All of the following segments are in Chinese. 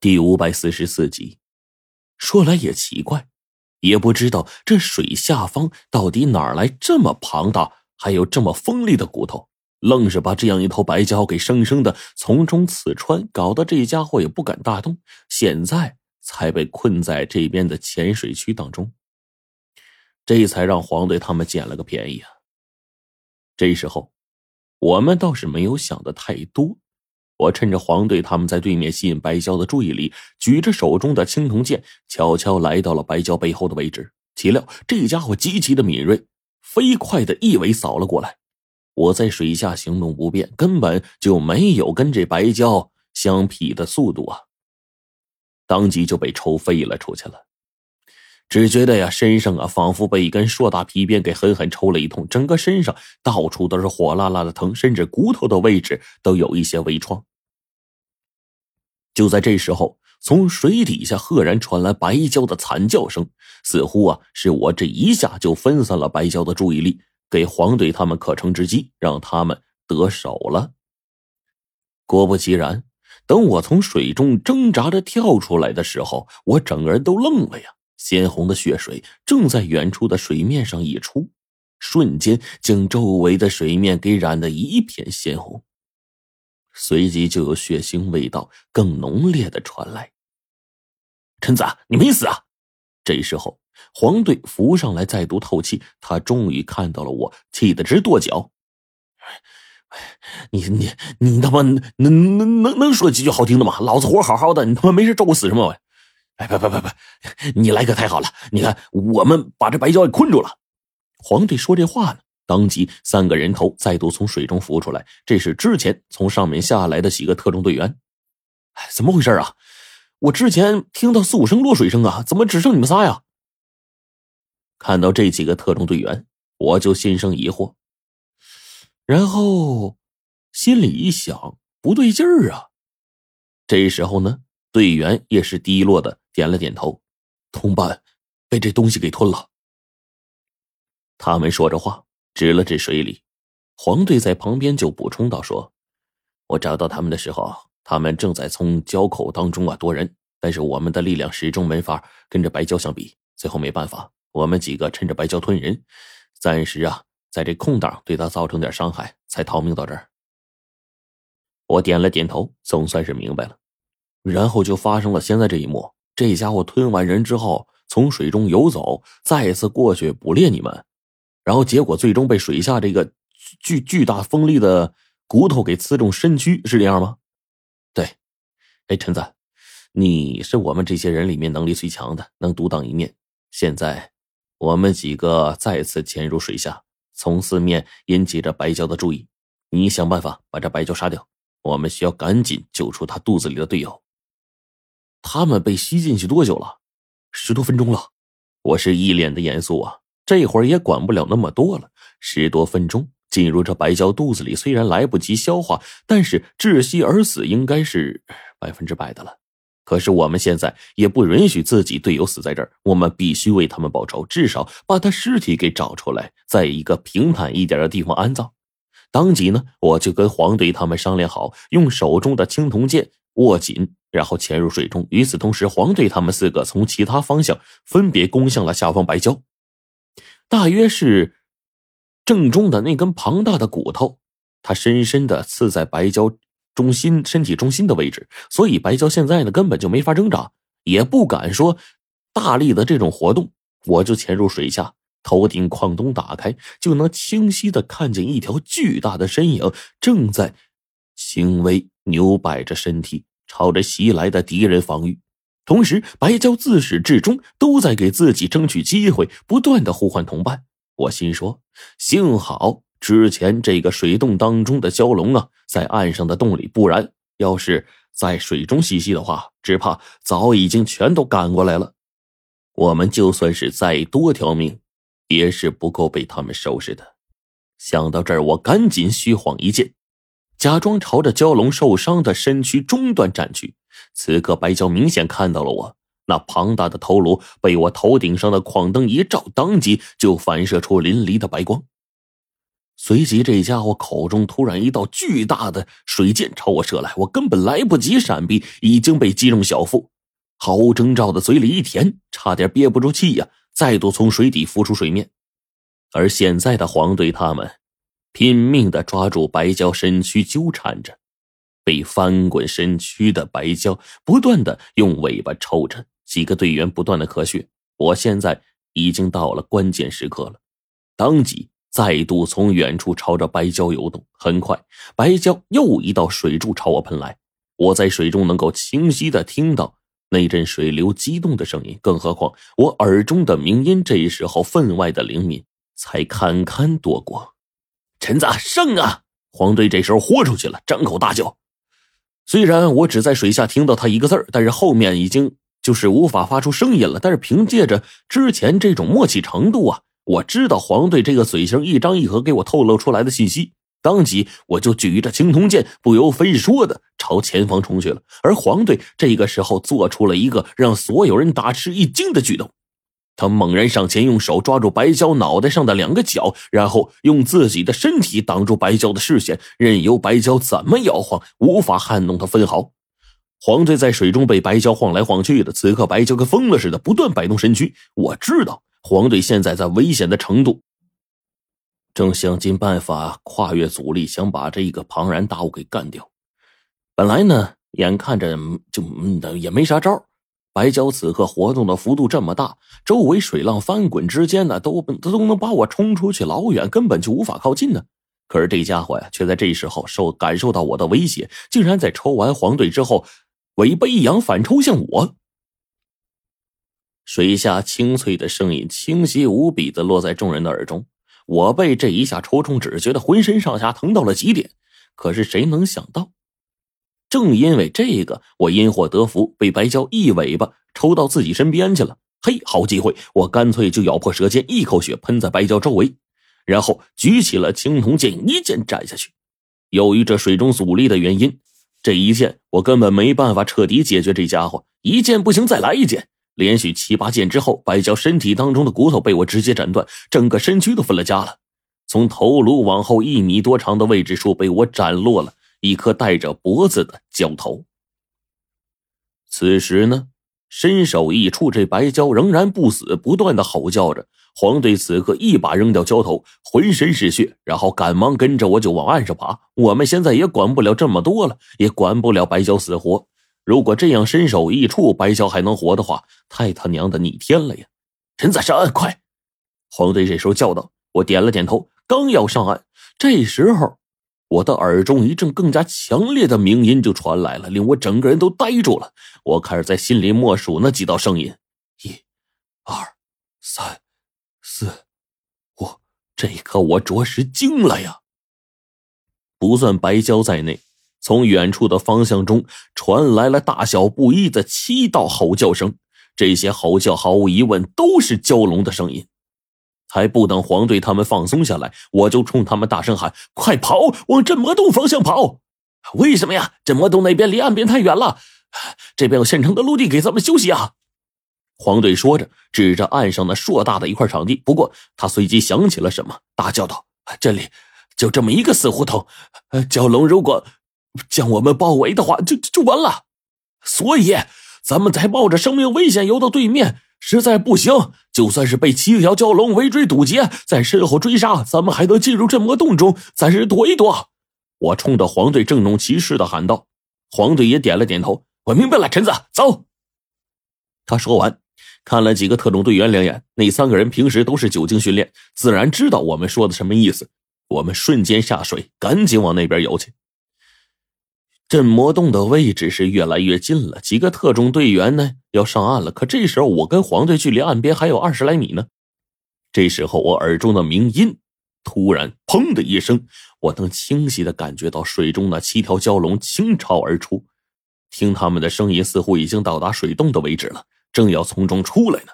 第五百四十四集，说来也奇怪，也不知道这水下方到底哪来这么庞大，还有这么锋利的骨头，愣是把这样一头白蛟给生生的从中刺穿，搞得这家伙也不敢大动，现在才被困在这边的浅水区当中。这才让黄队他们捡了个便宜啊！这时候，我们倒是没有想的太多。我趁着黄队他们在对面吸引白蛟的注意力，举着手中的青铜剑，悄悄来到了白蛟背后的位置。岂料这家伙极其的敏锐，飞快的一尾扫了过来。我在水下行动不便，根本就没有跟这白蛟相匹的速度啊！当即就被抽飞了出去了。只觉得呀，身上啊仿佛被一根硕大皮鞭给狠狠抽了一通，整个身上到处都是火辣辣的疼，甚至骨头的位置都有一些微创。就在这时候，从水底下赫然传来白蛟的惨叫声，似乎啊是我这一下就分散了白蛟的注意力，给黄队他们可乘之机，让他们得手了。果不其然，等我从水中挣扎着跳出来的时候，我整个人都愣了呀！鲜红的血水正在远处的水面上溢出，瞬间将周围的水面给染得一片鲜红。随即就有血腥味道更浓烈的传来。陈子，你没死啊！这时候，黄队浮上来再度透气，他终于看到了我，气得直跺脚。你你你他妈能能能能说几句好听的吗？老子活好好的，你他妈没事找我死什么？哎，不不不不，你来可太好了！你看，我们把这白蛟给困住了。皇帝说这话呢，当即三个人头再度从水中浮出来。这是之前从上面下来的几个特种队员。哎，怎么回事啊？我之前听到四五声落水声啊，怎么只剩你们仨呀？看到这几个特种队员，我就心生疑惑，然后心里一想，不对劲儿啊。这时候呢，队员也是低落的。点了点头，同伴被这东西给吞了。他们说着话，指了指水里。黄队在旁边就补充道：“说，我找到他们的时候，他们正在从交口当中啊夺人，但是我们的力量始终没法跟着白蛟相比。最后没办法，我们几个趁着白蛟吞人，暂时啊在这空档对他造成点伤害，才逃命到这儿。”我点了点头，总算是明白了。然后就发生了现在这一幕。这家伙吞完人之后，从水中游走，再一次过去捕猎你们，然后结果最终被水下这个巨巨大锋利的骨头给刺中身躯，是这样吗？对，哎，陈子，你是我们这些人里面能力最强的，能独当一面。现在，我们几个再次潜入水下，从四面引起着白蛟的注意，你想办法把这白蛟杀掉。我们需要赶紧救出他肚子里的队友。他们被吸进去多久了？十多分钟了。我是一脸的严肃啊，这会儿也管不了那么多了。十多分钟进入这白蛟肚子里，虽然来不及消化，但是窒息而死应该是百分之百的了。可是我们现在也不允许自己队友死在这儿，我们必须为他们报仇，至少把他尸体给找出来，在一个平坦一点的地方安葬。当即呢，我就跟黄队他们商量好，用手中的青铜剑握紧。然后潜入水中。与此同时，黄队他们四个从其他方向分别攻向了下方白蛟，大约是正中的那根庞大的骨头，它深深的刺在白蛟中心身体中心的位置，所以白蛟现在呢根本就没法挣扎，也不敢说大力的这种活动。我就潜入水下，头顶矿洞打开，就能清晰的看见一条巨大的身影正在轻微扭摆着身体。朝着袭来的敌人防御，同时白蛟自始至终都在给自己争取机会，不断的呼唤同伴。我心说，幸好之前这个水洞当中的蛟龙啊，在岸上的洞里，不然要是在水中嬉戏的话，只怕早已经全都赶过来了。我们就算是再多条命，也是不够被他们收拾的。想到这儿，我赶紧虚晃一剑。假装朝着蛟龙受伤的身躯中段站去。此刻，白蛟明显看到了我，那庞大的头颅被我头顶上的矿灯一照，当即就反射出淋漓的白光。随即，这家伙口中突然一道巨大的水箭朝我射来，我根本来不及闪避，已经被击中小腹，毫无征兆的嘴里一甜，差点憋不住气呀，再度从水底浮出水面。而现在的黄队他们拼命的抓住白蛟身躯纠缠着，被翻滚身躯的白蛟不断的用尾巴抽着，几个队员不断的咳血。我现在已经到了关键时刻了，当即。再度从远处朝着白蛟游动，很快，白蛟又一道水柱朝我喷来。我在水中能够清晰的听到那阵水流激动的声音，更何况我耳中的鸣音这时候分外的灵敏，才堪堪躲过。陈子胜啊！黄队这时候豁出去了，张口大叫。虽然我只在水下听到他一个字但是后面已经就是无法发出声音了。但是凭借着之前这种默契程度啊！我知道黄队这个嘴型一张一合给我透露出来的信息，当即我就举着青铜剑，不由分说的朝前方冲去了。而黄队这个时候做出了一个让所有人大吃一惊的举动，他猛然上前，用手抓住白蛟脑袋上的两个角，然后用自己的身体挡住白蛟的视线，任由白蛟怎么摇晃，无法撼动他分毫。黄队在水中被白蛟晃来晃去的，此刻白蛟跟疯了似的，不断摆动身躯。我知道。黄队现在在危险的程度，正想尽办法跨越阻力，想把这一个庞然大物给干掉。本来呢，眼看着就嗯也没啥招。白蛟此刻活动的幅度这么大，周围水浪翻滚之间呢，都都都能把我冲出去老远，根本就无法靠近呢。可是这家伙呀，却在这时候受感受到我的威胁，竟然在抽完黄队之后，尾巴一扬，反抽向我。水下清脆的声音清晰无比的落在众人的耳中，我被这一下抽中，只觉得浑身上下疼到了极点。可是谁能想到，正因为这个，我因祸得福，被白蛟一尾巴抽到自己身边去了。嘿，好机会，我干脆就咬破舌尖，一口血喷在白蛟周围，然后举起了青铜剑，一剑斩下去。由于这水中阻力的原因，这一剑我根本没办法彻底解决这家伙，一剑不行，再来一剑。连续七八剑之后，白蛟身体当中的骨头被我直接斩断，整个身躯都分了家了。从头颅往后一米多长的位置处，被我斩落了一颗带着脖子的蛟头。此时呢，身首异处，这白蛟仍然不死，不断的吼叫着。黄队此刻一把扔掉蛟头，浑身是血，然后赶忙跟着我就往岸上爬。我们现在也管不了这么多了，也管不了白蛟死活。如果这样身首异处，白蛟还能活的话，太他娘的逆天了呀！陈子上岸，快！黄队这时候叫道。我点了点头，刚要上岸，这时候我的耳中一阵更加强烈的鸣音就传来了，令我整个人都呆住了。我开始在心里默数那几道声音：一、二、三、四、五。这一刻，我着实惊了呀！不算白蛟在内。从远处的方向中传来了大小不一的七道吼叫声，这些吼叫毫无疑问都是蛟龙的声音。还不等黄队他们放松下来，我就冲他们大声喊：“快跑，往镇魔洞方向跑！”为什么呀？镇魔洞那边离岸边太远了，这边有现成的陆地给咱们休息啊！黄队说着，指着岸上那硕大的一块场地。不过他随即想起了什么，大叫道：“这里就这么一个死胡同，蛟龙如果……”将我们包围的话，就就完了。所以，咱们再冒着生命危险游到对面，实在不行，就算是被七条蛟龙围追堵截，在身后追杀，咱们还能进入镇魔洞中，暂时躲一躲。我冲着黄队郑重其事的喊道。黄队也点了点头。我明白了，陈子，走。他说完，看了几个特种队员两眼，那三个人平时都是久经训练，自然知道我们说的什么意思。我们瞬间下水，赶紧往那边游去。镇魔洞的位置是越来越近了，几个特种队员呢要上岸了。可这时候我跟黄队距离岸边还有二十来米呢。这时候我耳中的鸣音突然“砰”的一声，我能清晰的感觉到水中那七条蛟龙倾巢而出，听他们的声音似乎已经到达水洞的位置了，正要从中出来呢。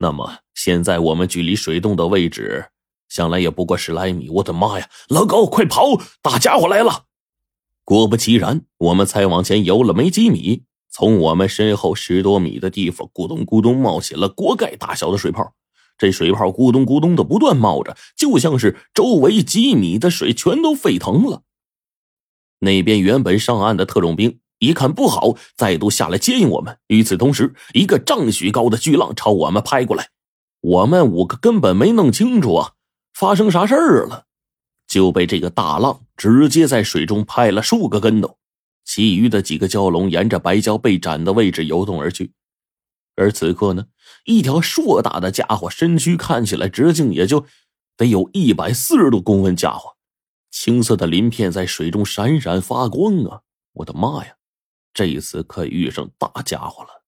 那么现在我们距离水洞的位置，想来也不过十来米。我的妈呀！老高，快跑！大家伙来了！果不其然，我们才往前游了没几米，从我们身后十多米的地方，咕咚咕咚冒起了锅盖大小的水泡。这水泡咕咚咕咚的不断冒着，就像是周围几米的水全都沸腾了。那边原本上岸的特种兵一看不好，再度下来接应我们。与此同时，一个丈许高的巨浪朝我们拍过来，我们五个根本没弄清楚啊，发生啥事儿了，就被这个大浪直接在水中拍了数个跟头。其余的几个蛟龙沿着白蛟被斩的位置游动而去。而此刻呢，一条硕大的家伙，身躯看起来直径也就得有一百四十多公分，家伙，青色的鳞片在水中闪闪发光啊！我的妈呀，这一次可遇上大家伙了。